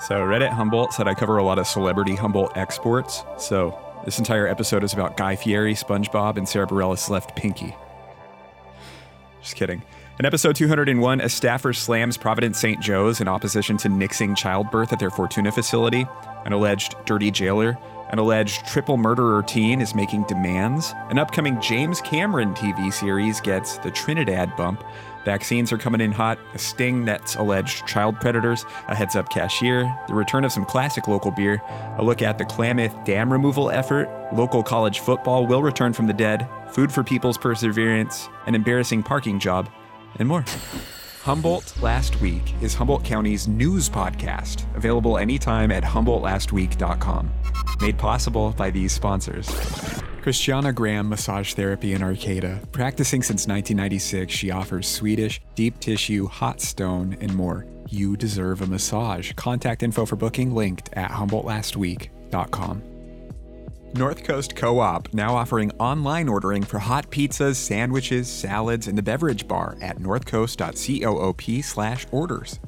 So, Reddit Humboldt said I cover a lot of celebrity Humboldt exports. So, this entire episode is about Guy Fieri, SpongeBob, and Sara Bareilles' left pinky. Just kidding. In episode 201, a staffer slams Providence St. Joe's in opposition to nixing childbirth at their Fortuna facility. An alleged dirty jailer, an alleged triple murderer teen is making demands. An upcoming James Cameron TV series gets the Trinidad bump. Vaccines are coming in hot, a sting that's alleged child predators, a heads up cashier, the return of some classic local beer, a look at the Klamath dam removal effort, local college football will return from the dead, food for people's perseverance, an embarrassing parking job, and more. Humboldt Last Week is Humboldt County's news podcast, available anytime at humboldtlastweek.com. Made possible by these sponsors. Christiana Graham Massage Therapy in Arcata. Practicing since 1996, she offers Swedish, deep tissue, hot stone, and more. You deserve a massage. Contact info for booking linked at humboldtlastweek.com. North Coast Co op now offering online ordering for hot pizzas, sandwiches, salads, and the beverage bar at northcoast.coop orders.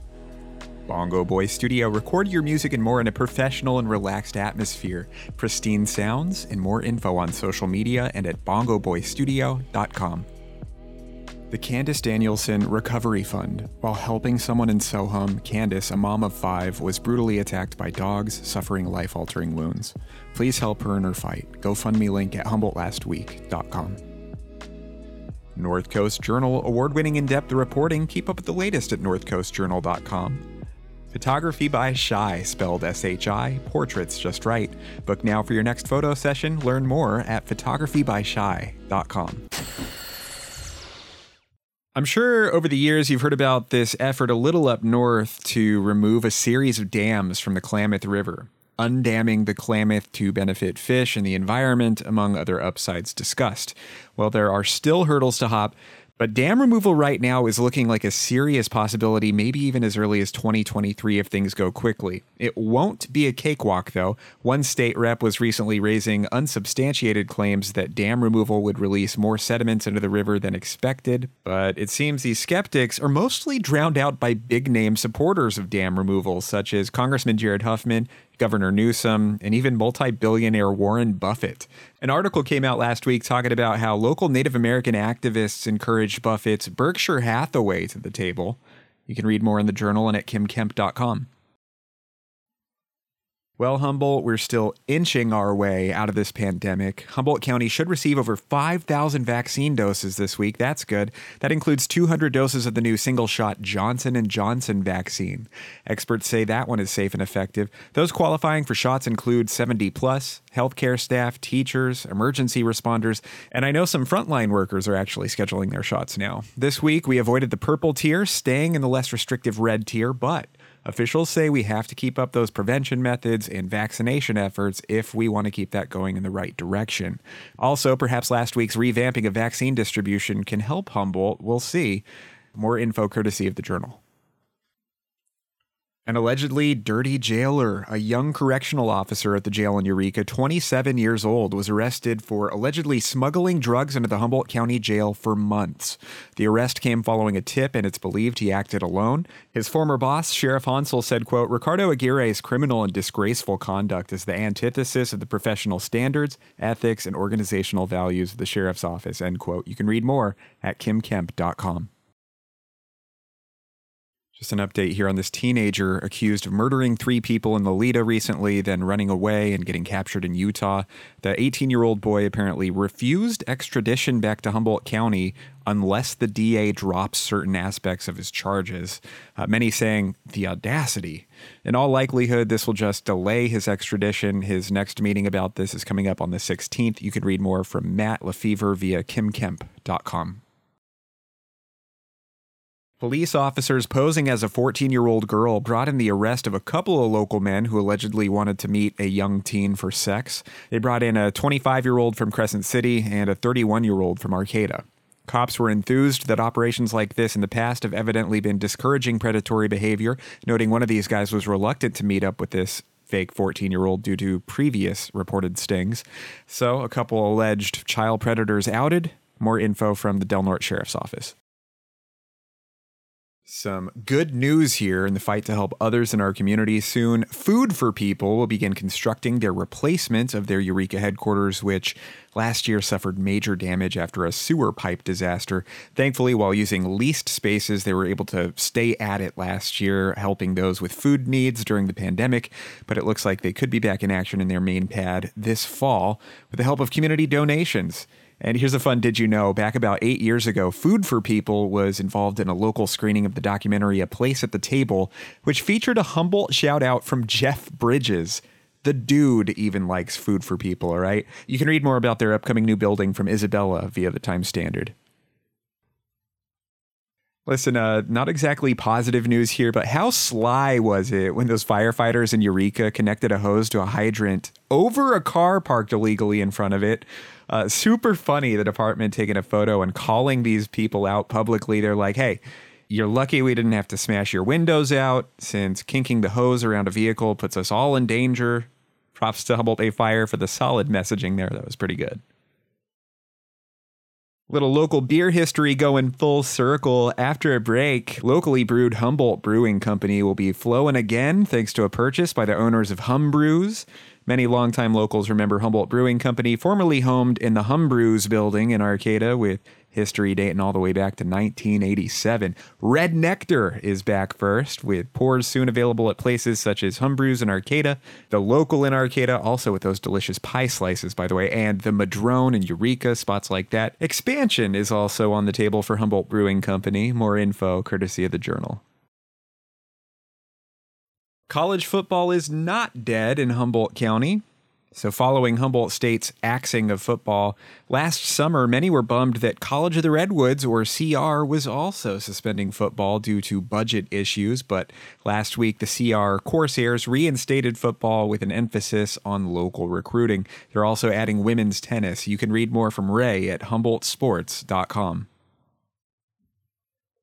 Bongo Boy Studio. Record your music and more in a professional and relaxed atmosphere. Pristine sounds and more info on social media and at bongoboystudio.com. The Candace Danielson Recovery Fund. While helping someone in SoHum, Candace, a mom of five, was brutally attacked by dogs, suffering life altering wounds. Please help her in her fight. GoFundMe link at HumboldtLastWeek.com. North Coast Journal award winning in depth reporting. Keep up with the latest at NorthCoastJournal.com. Photography by Shy, spelled S H I, portraits just right. Book now for your next photo session. Learn more at photographybyshy.com. I'm sure over the years you've heard about this effort a little up north to remove a series of dams from the Klamath River, undamming the Klamath to benefit fish and the environment, among other upsides discussed. Well, there are still hurdles to hop, but dam removal right now is looking like a serious possibility, maybe even as early as 2023 if things go quickly. It won't be a cakewalk, though. One state rep was recently raising unsubstantiated claims that dam removal would release more sediments into the river than expected, but it seems these skeptics are mostly drowned out by big name supporters of dam removal, such as Congressman Jared Huffman, Governor Newsom, and even multi billionaire Warren Buffett. An article came out last week talking about how local Native American activists encouraged Buffett's Berkshire Hathaway to the table. You can read more in the journal and at kymkemp.com. Well, Humboldt, we're still inching our way out of this pandemic. Humboldt County should receive over 5,000 vaccine doses this week. That's good. That includes 200 doses of the new single-shot Johnson & Johnson vaccine. Experts say that one is safe and effective. Those qualifying for shots include 70 plus, healthcare staff, teachers, emergency responders, and I know some frontline workers are actually scheduling their shots now. This week we avoided the purple tier, staying in the less restrictive red tier, but Officials say we have to keep up those prevention methods and vaccination efforts if we want to keep that going in the right direction. Also, perhaps last week's revamping of vaccine distribution can help Humboldt. We'll see. More info courtesy of the journal. An allegedly dirty jailer, a young correctional officer at the jail in Eureka, 27 years old, was arrested for allegedly smuggling drugs into the Humboldt County Jail for months. The arrest came following a tip, and it's believed he acted alone. His former boss, Sheriff Honsal, said, quote, Ricardo Aguirre's criminal and disgraceful conduct is the antithesis of the professional standards, ethics, and organizational values of the sheriff's office, end quote. You can read more at kymkemp.com. Just an update here on this teenager accused of murdering three people in Loleta recently, then running away and getting captured in Utah. The 18 year old boy apparently refused extradition back to Humboldt County unless the DA drops certain aspects of his charges. Uh, many saying the audacity. In all likelihood, this will just delay his extradition. His next meeting about this is coming up on the 16th. You can read more from Matt Lefevre via kymkemp.com. Police officers posing as a 14 year old girl brought in the arrest of a couple of local men who allegedly wanted to meet a young teen for sex. They brought in a 25 year old from Crescent City and a 31 year old from Arcata. Cops were enthused that operations like this in the past have evidently been discouraging predatory behavior, noting one of these guys was reluctant to meet up with this fake 14 year old due to previous reported stings. So, a couple alleged child predators outed. More info from the Del Norte Sheriff's Office. Some good news here in the fight to help others in our community. Soon, Food for People will begin constructing their replacement of their Eureka headquarters, which last year suffered major damage after a sewer pipe disaster. Thankfully, while using leased spaces, they were able to stay at it last year, helping those with food needs during the pandemic. But it looks like they could be back in action in their main pad this fall with the help of community donations. And here's a fun did you know? Back about eight years ago, Food for People was involved in a local screening of the documentary A Place at the Table, which featured a humble shout out from Jeff Bridges. The dude even likes Food for People, all right? You can read more about their upcoming new building from Isabella via the Times Standard. Listen, uh, not exactly positive news here, but how sly was it when those firefighters in Eureka connected a hose to a hydrant over a car parked illegally in front of it? Uh, super funny, the department taking a photo and calling these people out publicly. They're like, hey, you're lucky we didn't have to smash your windows out since kinking the hose around a vehicle puts us all in danger. Props to Humboldt Bay Fire for the solid messaging there. That was pretty good. Little local beer history going full circle. After a break, locally brewed Humboldt Brewing Company will be flowing again thanks to a purchase by the owners of Hum Brews. Many longtime locals remember Humboldt Brewing Company, formerly homed in the Hum Brews building in Arcata with history dating all the way back to 1987. Red Nectar is back first, with pours soon available at places such as Humbrew's in Arcata, the local in Arcata, also with those delicious pie slices, by the way, and the Madrone and Eureka, spots like that. Expansion is also on the table for Humboldt Brewing Company. More info courtesy of the Journal. College football is not dead in Humboldt County. So, following Humboldt State's axing of football, last summer many were bummed that College of the Redwoods, or CR, was also suspending football due to budget issues. But last week, the CR Corsairs reinstated football with an emphasis on local recruiting. They're also adding women's tennis. You can read more from Ray at HumboldtSports.com.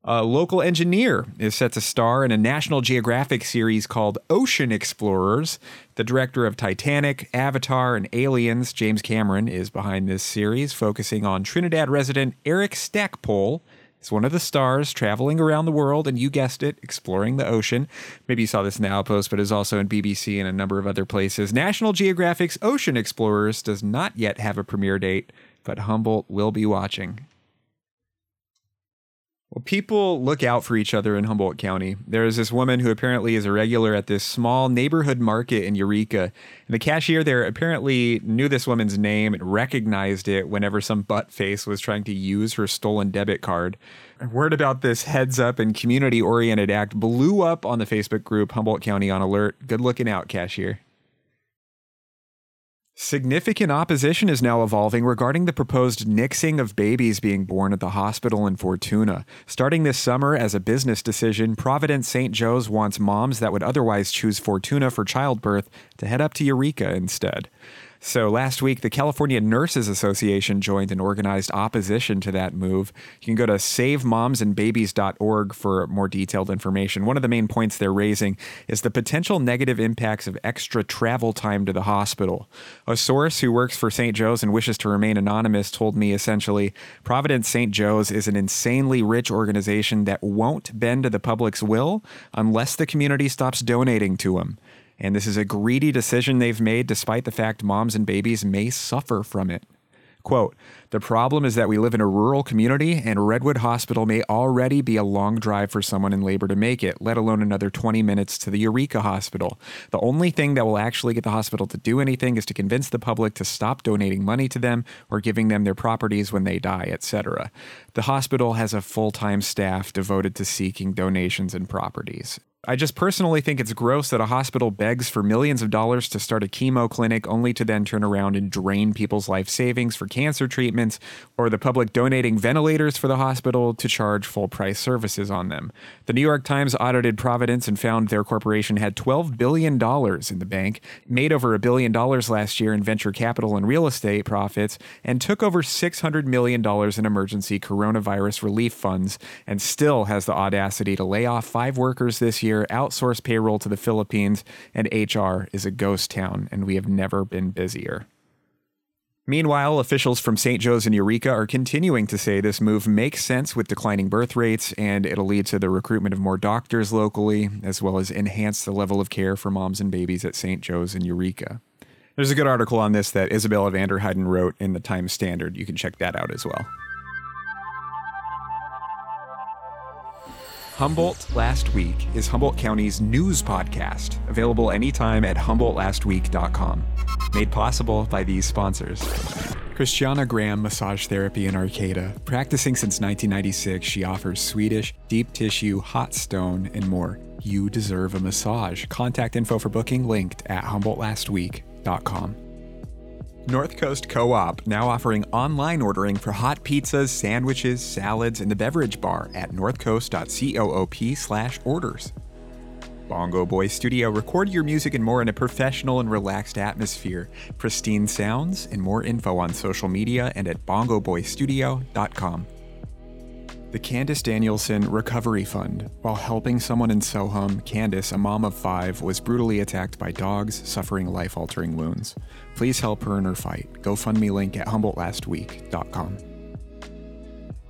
A local engineer is set to star in a National Geographic series called Ocean Explorers. The director of Titanic, Avatar, and Aliens, James Cameron, is behind this series, focusing on Trinidad resident Eric Stackpole. He's one of the stars traveling around the world, and you guessed it, exploring the ocean. Maybe you saw this in the Outpost, but is also in BBC and a number of other places. National Geographic's Ocean Explorers does not yet have a premiere date, but Humboldt will be watching. Well, people look out for each other in Humboldt County. There is this woman who apparently is a regular at this small neighborhood market in Eureka. And the cashier there apparently knew this woman's name and recognized it whenever some butt face was trying to use her stolen debit card. Word about this heads up and community oriented act blew up on the Facebook group Humboldt County on Alert. Good looking out, cashier. Significant opposition is now evolving regarding the proposed nixing of babies being born at the hospital in Fortuna. Starting this summer as a business decision, Providence St. Joe's wants moms that would otherwise choose Fortuna for childbirth to head up to Eureka instead. So last week, the California Nurses Association joined an organized opposition to that move. You can go to savemomsandbabies.org for more detailed information. One of the main points they're raising is the potential negative impacts of extra travel time to the hospital. A source who works for St. Joe's and wishes to remain anonymous told me essentially Providence St. Joe's is an insanely rich organization that won't bend to the public's will unless the community stops donating to them. And this is a greedy decision they've made despite the fact moms and babies may suffer from it. Quote, the problem is that we live in a rural community and Redwood Hospital may already be a long drive for someone in labor to make it, let alone another 20 minutes to the Eureka Hospital. The only thing that will actually get the hospital to do anything is to convince the public to stop donating money to them or giving them their properties when they die, etc. The hospital has a full-time staff devoted to seeking donations and properties. I just personally think it's gross that a hospital begs for millions of dollars to start a chemo clinic only to then turn around and drain people's life savings for cancer treatments, or the public donating ventilators for the hospital to charge full price services on them. The New York Times audited Providence and found their corporation had $12 billion in the bank, made over a billion dollars last year in venture capital and real estate profits, and took over $600 million in emergency coronavirus relief funds, and still has the audacity to lay off five workers this year year, outsource payroll to the Philippines, and HR is a ghost town, and we have never been busier. Meanwhile, officials from St. Joe's and Eureka are continuing to say this move makes sense with declining birth rates and it'll lead to the recruitment of more doctors locally, as well as enhance the level of care for moms and babies at St. Joe's and Eureka. There's a good article on this that Isabella Vanderheiden wrote in the Times Standard. You can check that out as well. Humboldt Last Week is Humboldt County's news podcast, available anytime at humboldtlastweek.com. Made possible by these sponsors. Christiana Graham Massage Therapy in Arcata. Practicing since 1996, she offers Swedish, deep tissue, hot stone, and more. You deserve a massage. Contact info for booking linked at humboldtlastweek.com. North Coast Co op now offering online ordering for hot pizzas, sandwiches, salads, and the beverage bar at northcoast.coop orders. Bongo Boy Studio record your music and more in a professional and relaxed atmosphere. Pristine sounds and more info on social media and at bongoboystudio.com. The Candace Danielson Recovery Fund. While helping someone in SoHum, Candace, a mom of five, was brutally attacked by dogs, suffering life altering wounds. Please help her in her fight. GoFundMe link at HumboldtLastWeek.com.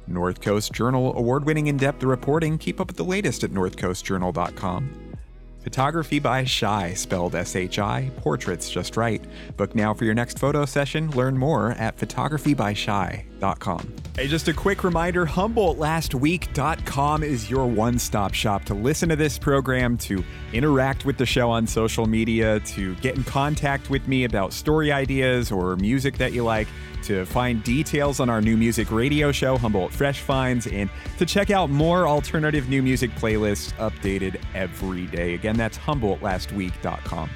North Coast Journal award winning in depth reporting. Keep up with the latest at NorthCoastJournal.com. Photography by Shy, spelled S H I, portraits just right. Book now for your next photo session. Learn more at photographybyshy.com. Hey, just a quick reminder HumboldtLastWeek.com is your one stop shop to listen to this program, to interact with the show on social media, to get in contact with me about story ideas or music that you like to find details on our new music radio show, Humboldt Fresh Finds, and to check out more alternative new music playlists updated every day. Again, that's HumboldtLastWeek.com.